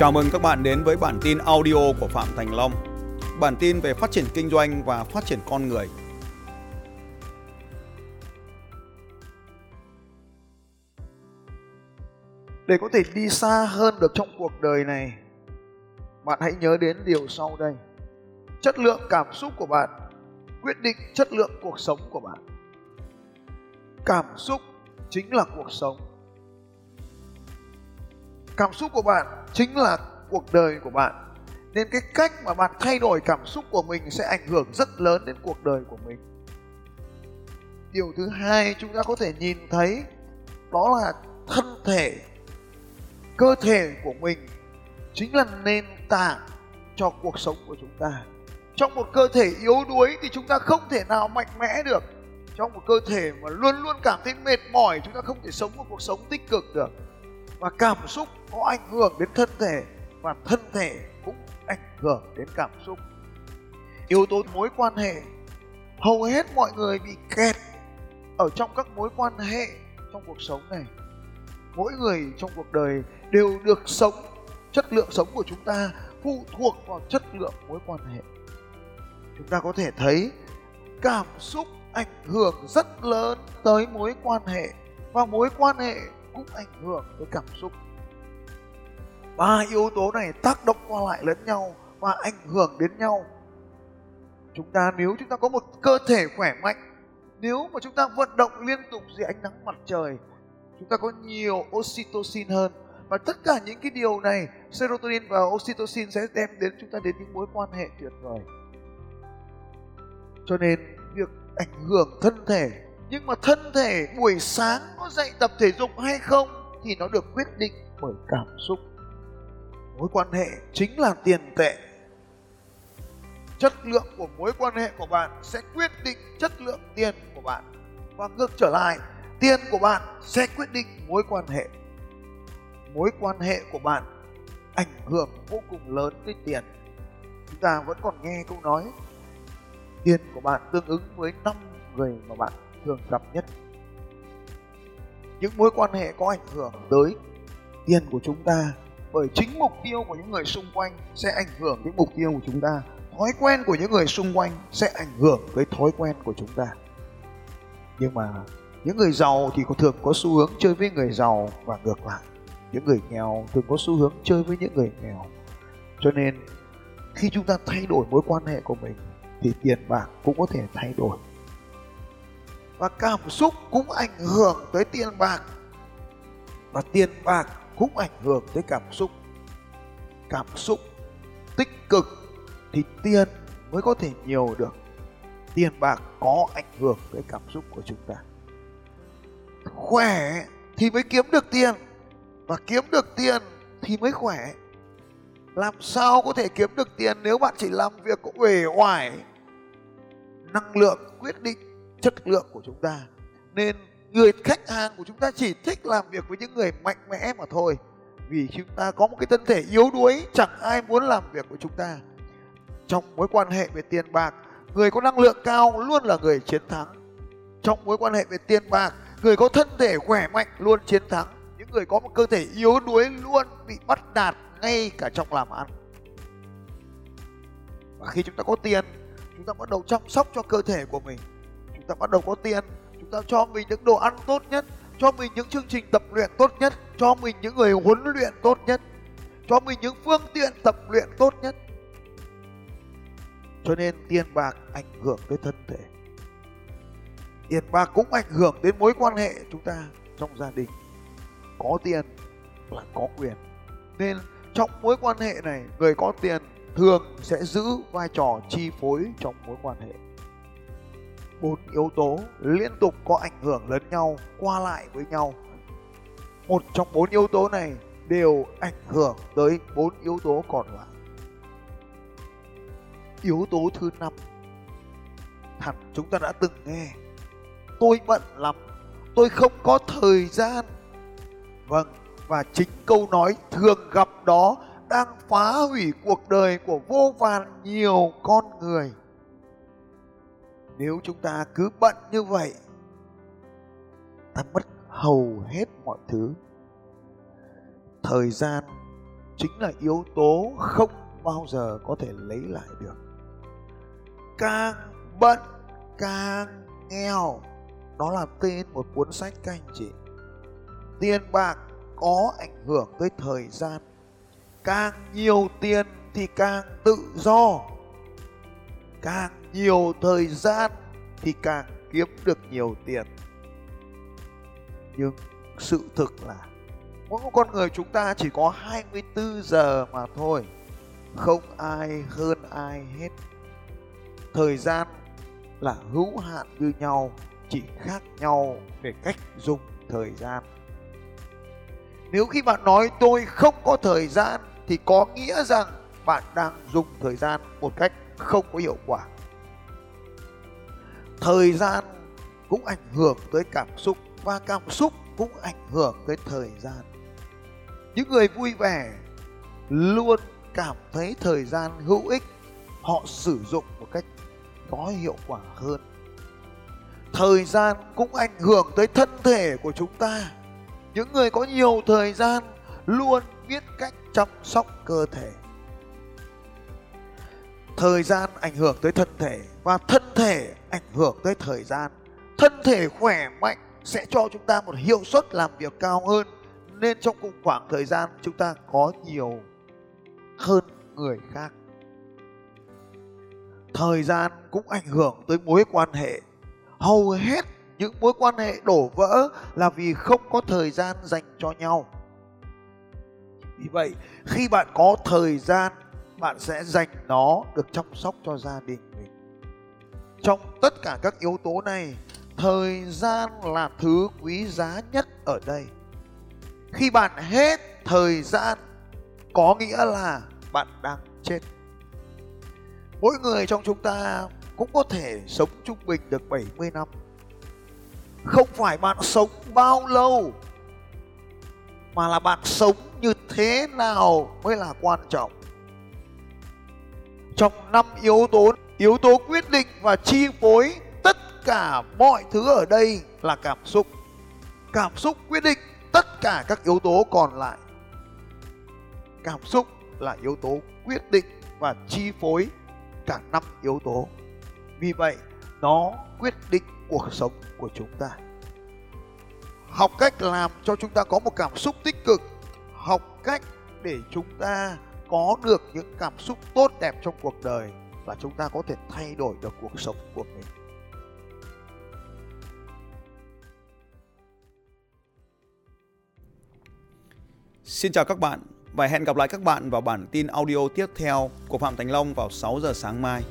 Chào mừng các bạn đến với bản tin audio của Phạm Thành Long. Bản tin về phát triển kinh doanh và phát triển con người. Để có thể đi xa hơn được trong cuộc đời này, bạn hãy nhớ đến điều sau đây. Chất lượng cảm xúc của bạn quyết định chất lượng cuộc sống của bạn. Cảm xúc chính là cuộc sống cảm xúc của bạn chính là cuộc đời của bạn. Nên cái cách mà bạn thay đổi cảm xúc của mình sẽ ảnh hưởng rất lớn đến cuộc đời của mình. Điều thứ hai chúng ta có thể nhìn thấy, đó là thân thể, cơ thể của mình chính là nền tảng cho cuộc sống của chúng ta. Trong một cơ thể yếu đuối thì chúng ta không thể nào mạnh mẽ được. Trong một cơ thể mà luôn luôn cảm thấy mệt mỏi, chúng ta không thể sống một cuộc sống tích cực được và cảm xúc có ảnh hưởng đến thân thể và thân thể cũng ảnh hưởng đến cảm xúc. Yếu tố mối quan hệ, hầu hết mọi người bị kẹt ở trong các mối quan hệ trong cuộc sống này. Mỗi người trong cuộc đời đều được sống, chất lượng sống của chúng ta phụ thuộc vào chất lượng mối quan hệ. Chúng ta có thể thấy cảm xúc ảnh hưởng rất lớn tới mối quan hệ và mối quan hệ cũng ảnh hưởng tới cảm xúc. Ba yếu tố này tác động qua lại lẫn nhau và ảnh hưởng đến nhau. Chúng ta nếu chúng ta có một cơ thể khỏe mạnh, nếu mà chúng ta vận động liên tục dưới ánh nắng mặt trời, chúng ta có nhiều oxytocin hơn. Và tất cả những cái điều này, serotonin và oxytocin sẽ đem đến chúng ta đến những mối quan hệ tuyệt vời. Cho nên, việc ảnh hưởng thân thể nhưng mà thân thể buổi sáng có dậy tập thể dục hay không thì nó được quyết định bởi cảm xúc. Mối quan hệ chính là tiền tệ. Chất lượng của mối quan hệ của bạn sẽ quyết định chất lượng tiền của bạn. Và ngược trở lại, tiền của bạn sẽ quyết định mối quan hệ. Mối quan hệ của bạn ảnh hưởng vô cùng lớn tới tiền. Chúng ta vẫn còn nghe câu nói, tiền của bạn tương ứng với năm người mà bạn thường gặp nhất. Những mối quan hệ có ảnh hưởng tới tiền của chúng ta, bởi chính mục tiêu của những người xung quanh sẽ ảnh hưởng đến mục tiêu của chúng ta. Thói quen của những người xung quanh sẽ ảnh hưởng tới thói quen của chúng ta. Nhưng mà những người giàu thì có thường có xu hướng chơi với người giàu và ngược lại. Những người nghèo thường có xu hướng chơi với những người nghèo. Cho nên khi chúng ta thay đổi mối quan hệ của mình thì tiền bạc cũng có thể thay đổi và cảm xúc cũng ảnh hưởng tới tiền bạc. Và tiền bạc cũng ảnh hưởng tới cảm xúc. Cảm xúc tích cực thì tiền mới có thể nhiều được. Tiền bạc có ảnh hưởng tới cảm xúc của chúng ta. Khỏe thì mới kiếm được tiền. Và kiếm được tiền thì mới khỏe. Làm sao có thể kiếm được tiền nếu bạn chỉ làm việc có uể oải? Năng lượng quyết định chất lượng của chúng ta. Nên người khách hàng của chúng ta chỉ thích làm việc với những người mạnh mẽ mà thôi. Vì chúng ta có một cái thân thể yếu đuối, chẳng ai muốn làm việc với chúng ta. Trong mối quan hệ về tiền bạc, người có năng lượng cao luôn là người chiến thắng. Trong mối quan hệ về tiền bạc, người có thân thể khỏe mạnh luôn chiến thắng. Những người có một cơ thể yếu đuối luôn bị bắt đạt ngay cả trong làm ăn. Và khi chúng ta có tiền, chúng ta bắt đầu chăm sóc cho cơ thể của mình ta bắt đầu có tiền. Chúng ta cho mình những đồ ăn tốt nhất, cho mình những chương trình tập luyện tốt nhất, cho mình những người huấn luyện tốt nhất, cho mình những phương tiện tập luyện tốt nhất. Cho nên tiền bạc ảnh hưởng tới thân thể. Tiền bạc cũng ảnh hưởng đến mối quan hệ chúng ta trong gia đình. Có tiền là có quyền. Nên trong mối quan hệ này, người có tiền thường sẽ giữ vai trò chi phối trong mối quan hệ bốn yếu tố liên tục có ảnh hưởng lẫn nhau, qua lại với nhau. Một trong bốn yếu tố này đều ảnh hưởng tới bốn yếu tố còn lại. Yếu tố thứ năm, hẳn chúng ta đã từng nghe, tôi bận lắm, tôi không có thời gian. Vâng và chính câu nói thường gặp đó đang phá hủy cuộc đời của vô vàn nhiều con người nếu chúng ta cứ bận như vậy, ta mất hầu hết mọi thứ. Thời gian chính là yếu tố không bao giờ có thể lấy lại được. Càng bận, càng nghèo, đó là tên một cuốn sách các anh chị. Tiền bạc có ảnh hưởng tới thời gian. Càng nhiều tiền thì càng tự do. Càng nhiều thời gian thì càng kiếm được nhiều tiền. Nhưng sự thực là, mỗi một con người chúng ta chỉ có 24 giờ mà thôi, không ai hơn ai hết. Thời gian là hữu hạn như nhau, chỉ khác nhau về cách dùng thời gian. Nếu khi bạn nói tôi không có thời gian thì có nghĩa rằng bạn đang dùng thời gian một cách không có hiệu quả thời gian cũng ảnh hưởng tới cảm xúc và cảm xúc cũng ảnh hưởng tới thời gian. Những người vui vẻ luôn cảm thấy thời gian hữu ích, họ sử dụng một cách có hiệu quả hơn. Thời gian cũng ảnh hưởng tới thân thể của chúng ta. Những người có nhiều thời gian luôn biết cách chăm sóc cơ thể thời gian ảnh hưởng tới thân thể và thân thể ảnh hưởng tới thời gian. Thân thể khỏe mạnh sẽ cho chúng ta một hiệu suất làm việc cao hơn, nên trong cùng khoảng thời gian chúng ta có nhiều hơn người khác. Thời gian cũng ảnh hưởng tới mối quan hệ. Hầu hết những mối quan hệ đổ vỡ là vì không có thời gian dành cho nhau. Vì vậy, khi bạn có thời gian bạn sẽ dành nó được chăm sóc cho gia đình mình. Trong tất cả các yếu tố này, thời gian là thứ quý giá nhất ở đây. Khi bạn hết thời gian, có nghĩa là bạn đang chết. Mỗi người trong chúng ta cũng có thể sống trung bình được 70 năm. Không phải bạn sống bao lâu, mà là bạn sống như thế nào mới là quan trọng trong năm yếu tố yếu tố quyết định và chi phối tất cả mọi thứ ở đây là cảm xúc. Cảm xúc quyết định tất cả các yếu tố còn lại. Cảm xúc là yếu tố quyết định và chi phối cả năm yếu tố. Vì vậy, nó quyết định cuộc sống của chúng ta. Học cách làm cho chúng ta có một cảm xúc tích cực. Học cách để chúng ta có được những cảm xúc tốt đẹp trong cuộc đời và chúng ta có thể thay đổi được cuộc sống của mình Xin chào các bạn và hẹn gặp lại các bạn vào bản tin audio tiếp theo của Phạm Thành Long vào 6 giờ sáng mai.